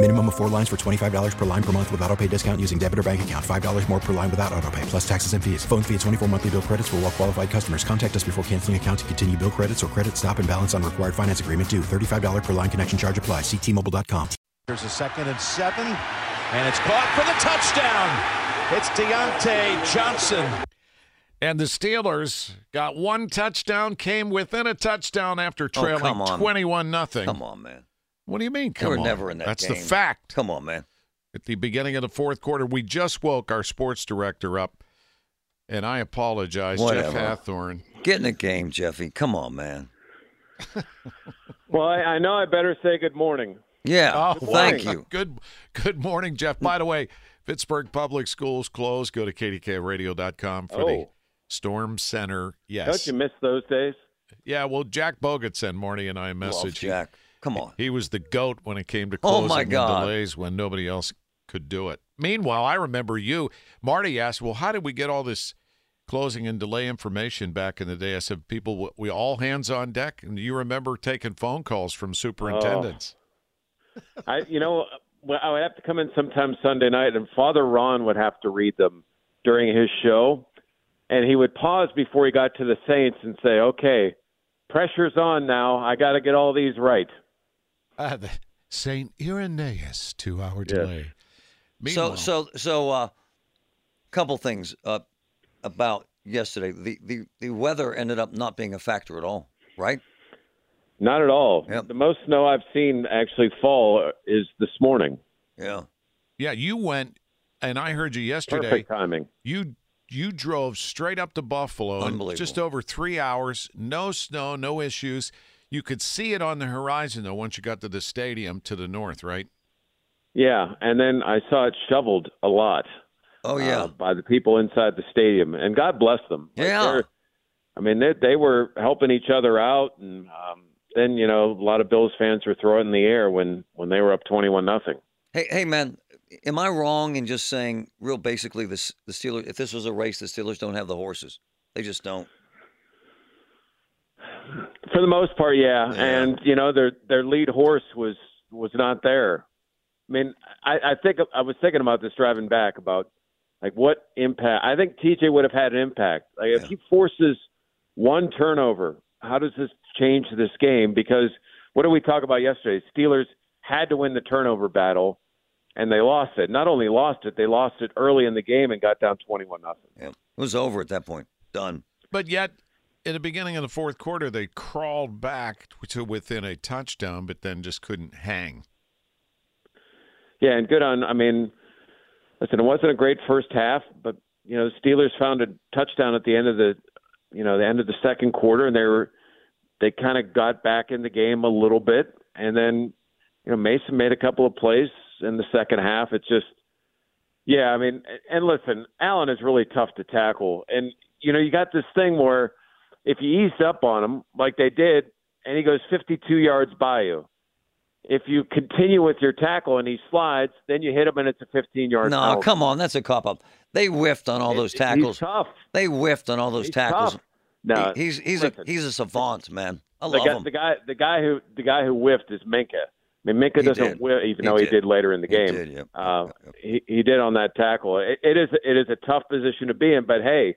Minimum of four lines for $25 per line per month with auto pay discount using debit or bank account. $5 more per line without auto pay, plus taxes and fees. Phone fee at 24 monthly bill credits for all well qualified customers. Contact us before canceling account to continue bill credits or credit stop and balance on required finance agreement due. $35 per line connection charge apply. Ctmobile.com. There's a second and seven, and it's caught for the touchdown. It's Diontae Johnson. And the Steelers got one touchdown, came within a touchdown after oh, trailing come on. 21 nothing. Come on, man. What do you mean, They come were on? never in that That's the fact. Come on, man. At the beginning of the fourth quarter, we just woke our sports director up, and I apologize, Whatever. Jeff Hathhorn. Get in the game, Jeffy. Come on, man. Well, I, I know I better say good morning. Yeah. Oh, thank wow. you. Good good morning, Jeff. By the way, Pittsburgh Public Schools closed. Go to kdkradio.com for the Oh. Storm Center. Yes. Don't you miss those days? Yeah, well, Jack Bogut sent Marty and I a Love message. He- Jack. Come on. He was the goat when it came to oh, closing Oh, closing my and God. delays when nobody else could do it. Meanwhile, I remember you, Marty asked, "Well, how did we get all this closing and delay information back in the day?" I said, "People, we all hands on deck." And you remember taking phone calls from superintendents. Oh. I, you know, well, I would have to come in sometime Sunday night, and Father Ron would have to read them during his show, and he would pause before he got to the Saints and say, "Okay, pressure's on now. I got to get all these right." Uh, the Saint Irenaeus two-hour delay. So, Meanwhile, so, so, uh, couple things uh, about yesterday. The, the the weather ended up not being a factor at all, right? Not at all. Yep. The most snow I've seen actually fall is this morning. Yeah. yeah, you went, and I heard you yesterday. Perfect timing. You you drove straight up to Buffalo in just over three hours. No snow, no issues. You could see it on the horizon though once you got to the stadium to the north, right? Yeah, and then I saw it shoveled a lot. Oh yeah. uh, by the people inside the stadium, and God bless them. Like, Yeah. they're- I mean, they, they were helping each other out, and um, then you know a lot of Bills fans were throwing in the air when when they were up twenty-one nothing. Hey, hey, man, am I wrong in just saying, real basically, this the Steelers? If this was a race, the Steelers don't have the horses. They just don't. For the most part, yeah. Yeah. And you know their their lead horse was was not there. I mean, I, I think I was thinking about this driving back about like what impact. I think TJ would have had an impact. Like if Yeah. he forces one turnover, how does this change this game? Because what did we talk about yesterday? Steelers had to win the turnover battle, and they lost it. Not only lost it, they lost it early in the game and got down twenty-one nothing. Yeah. It was over at that point. Done. But yet, in the beginning of the fourth quarter, they crawled back to within a touchdown, but then just couldn't hang. Yeah, and good on. I mean, listen, it wasn't a great first half, but you know, the Steelers found a touchdown at the end of the, you know, the end of the second quarter, and they were, they kind of got back in the game a little bit, and then, you know, Mason made a couple of plays in the second half. It's just, yeah, I mean, and listen, Allen is really tough to tackle, and you know, you got this thing where if you ease up on him like they did, and he goes 52 yards by you if you continue with your tackle and he slides, then you hit him and it's a 15 yard. No, come on, that's a cop up. They whiffed on all those tackles. He's tackles. tough. They whiffed on all those He's tackles. tough. No, He- he's he's listen. a he's a savant, man. I the love guy, him. the guy, the guy who the guy who whiffed is Minkah. I mean, Minkah He doesn't did. whiff, even He though he did. did later in the game. He game. did, yep. Uh, Yep, yep. he he did on that tackle. It, it is it is a tough position to be in, but hey,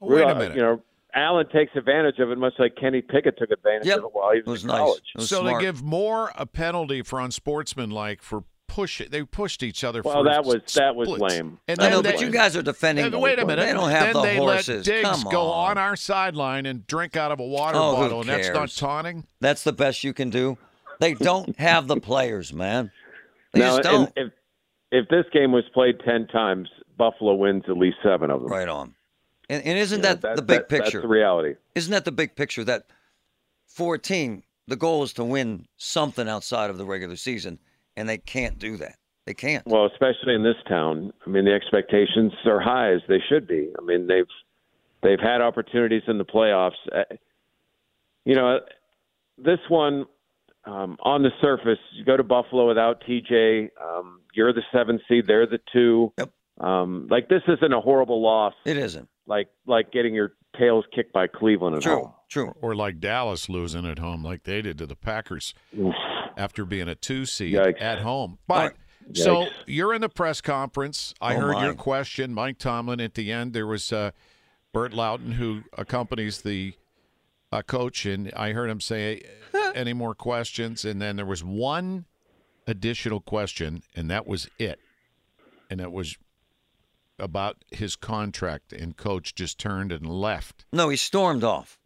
Oh, wait a minute. You know, Allen takes advantage of it, much like Kenny Pickett took advantage Yep. of it while he was, It was in nice. college. Was so smart. they give more a penalty for unsportsmanlike for push it. They pushed each other. Well, for that was that was lame. And I know, they, but you guys are defending. and wait a minute. They don't have then the they horses. let Diggs Come go on. on our sideline and drink out of a water Oh, bottle, and that's not taunting. That's the best you can do. They don't have the players, man. They now, just don't. if if this game was played ten times, Buffalo wins at least seven of them. Right on. And, and isn't You know, that, the big that- picture? That's the reality. Isn't that the big picture that for a team, the goal is to win something outside of the regular season, and they can't do that. They can't. Well, especially in this town. I mean, the expectations are high as they should be. I mean, they've they've had opportunities in the playoffs. Uh, You know, this one um, on the surface, you go to Buffalo without TJ. Um, you're the seven seed; they're the two. Yep. Um, like this isn't a horrible loss. It isn't. Like like getting your tails kicked by Cleveland at True. home. True. Or like Dallas losing at home, like they did to the Packers Oof. after being a two seed Yikes. at home. But Yikes. so you're in the press conference. I Oh, heard my. your question, Mike Tomlin. At the end, there was uh, Burt Lauten who accompanies the uh, coach, and I heard him say, "Any more questions?" And then there was one additional question, and that was it. And it was about his contract, and coach just turned and left. No, he stormed off.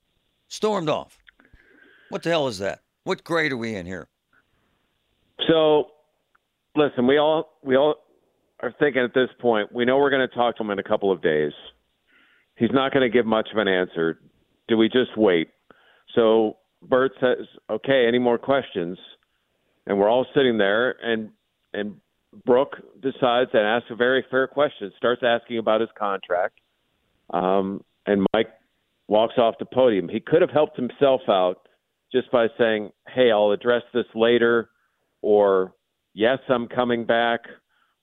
Stormed off. What the hell is that? What grade are we in here? So, listen, we all we all are thinking at this point. We know we're going to talk to him in a couple of days. He's not going to give much of an answer. Do we just wait? So Burt says, "Okay, any more questions?" And we're all sitting there, and and Brooke decides and asks a very fair question. Starts asking about his contract, um, and Mike walks off the podium. He could have helped himself out just by saying, "Hey, I'll address this later." or yes, I'm coming back,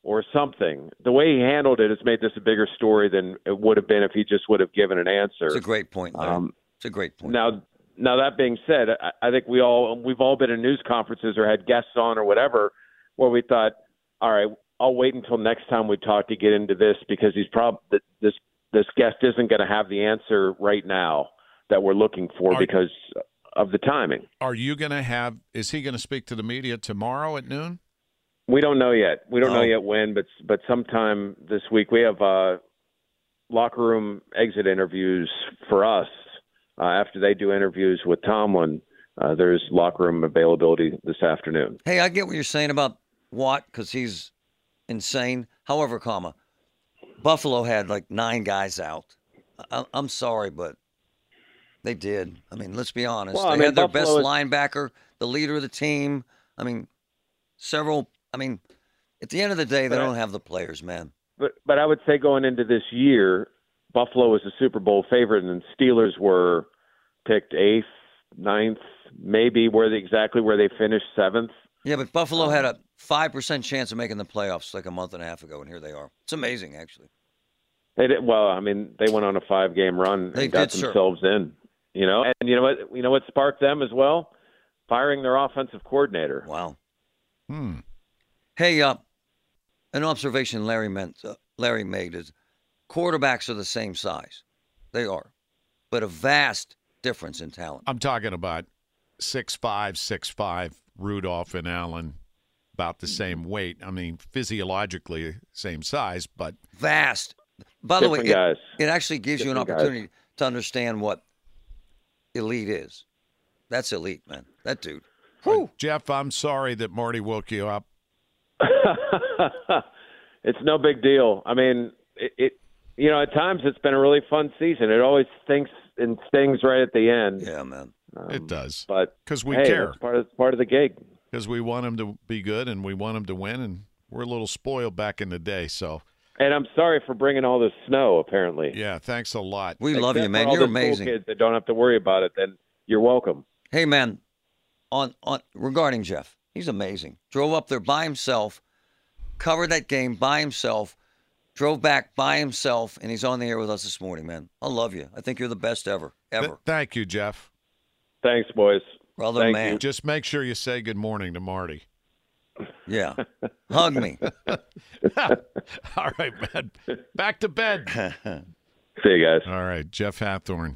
or something. The way he handled it has made this a bigger story than it would have been if he just would have given an answer. It's a great point. Um, it's a great point. Now, now that being said, I, I think we all we've all been in news conferences or had guests on or whatever where we thought, all right, I'll wait until next time we talk to get into this because he's probably this this guest isn't going to have the answer right now that we're looking for Are- because of the timing. Are you going to have? Is he going to speak to the media tomorrow at noon? We don't know yet. We don't know Oh. yet when, but but sometime this week we have uh, locker room exit interviews for us. Uh, after they do interviews with Tomlin, uh, there's locker room availability this afternoon. Hey, I get what you're saying about Watt because he's insane. However, comma, Buffalo had like nine guys out. I, I'm sorry, but they did. I mean, let's be honest. Well, they I mean, had their Buffalo best is- linebacker, the leader of the team. I mean, several. I mean, at the end of the day, they But don't have the players, man. But but I would say going into this year, Buffalo was a Super Bowl favorite, and the Steelers were picked eighth, ninth, maybe where they, exactly where they finished seventh. Yeah, but Buffalo Um, had a five percent chance of making the playoffs like a month and a half ago, and here they are. It's amazing, actually. They did well. I mean, they went on a five game run They and got did, sir. themselves in. You know, and you know what? You know what sparked them as well? Firing their offensive coordinator. Wow. Hmm. Hey, uh, an observation Larry meant uh, Larry made is quarterbacks are the same size. They are, but a vast difference in talent. I'm talking about six five, six five. Rudolph and Allen, about the same mm-hmm. weight. I mean, physiologically same size, but Vast. By the way, it, guys. it actually gives you an Different guys. opportunity to understand what elite is. That's elite, man. That dude. Uh, Whew. Jeff, I'm sorry that Marty woke you up. it's no big deal. I mean, it, it. You know, at times it's been a really fun season. It always stinks and stings right at the end. Yeah, man. Um, It does But because we hey, care. that's part of part of the gig. Because we want him to be good and we want him to win, and we're a little spoiled back in the day. So, And I'm sorry for bringing all this snow. Apparently, yeah, thanks a lot. We love you, man. for You're the cool amazing. kids that don't have to worry about it. Then you're welcome. Hey, man. On on regarding Jeff, he's amazing. Drove up there by himself, covered that game by himself, drove back by himself, and he's on the air with us this morning, man. I love you. I think you're the best ever, Th- ever, thank you, Jeff. Thanks, boys. brother, thank man. Just make sure you say good morning to Marty. Yeah, hug me. All right, man. Back to bed. See you guys. All right, Jeff Hathhorn.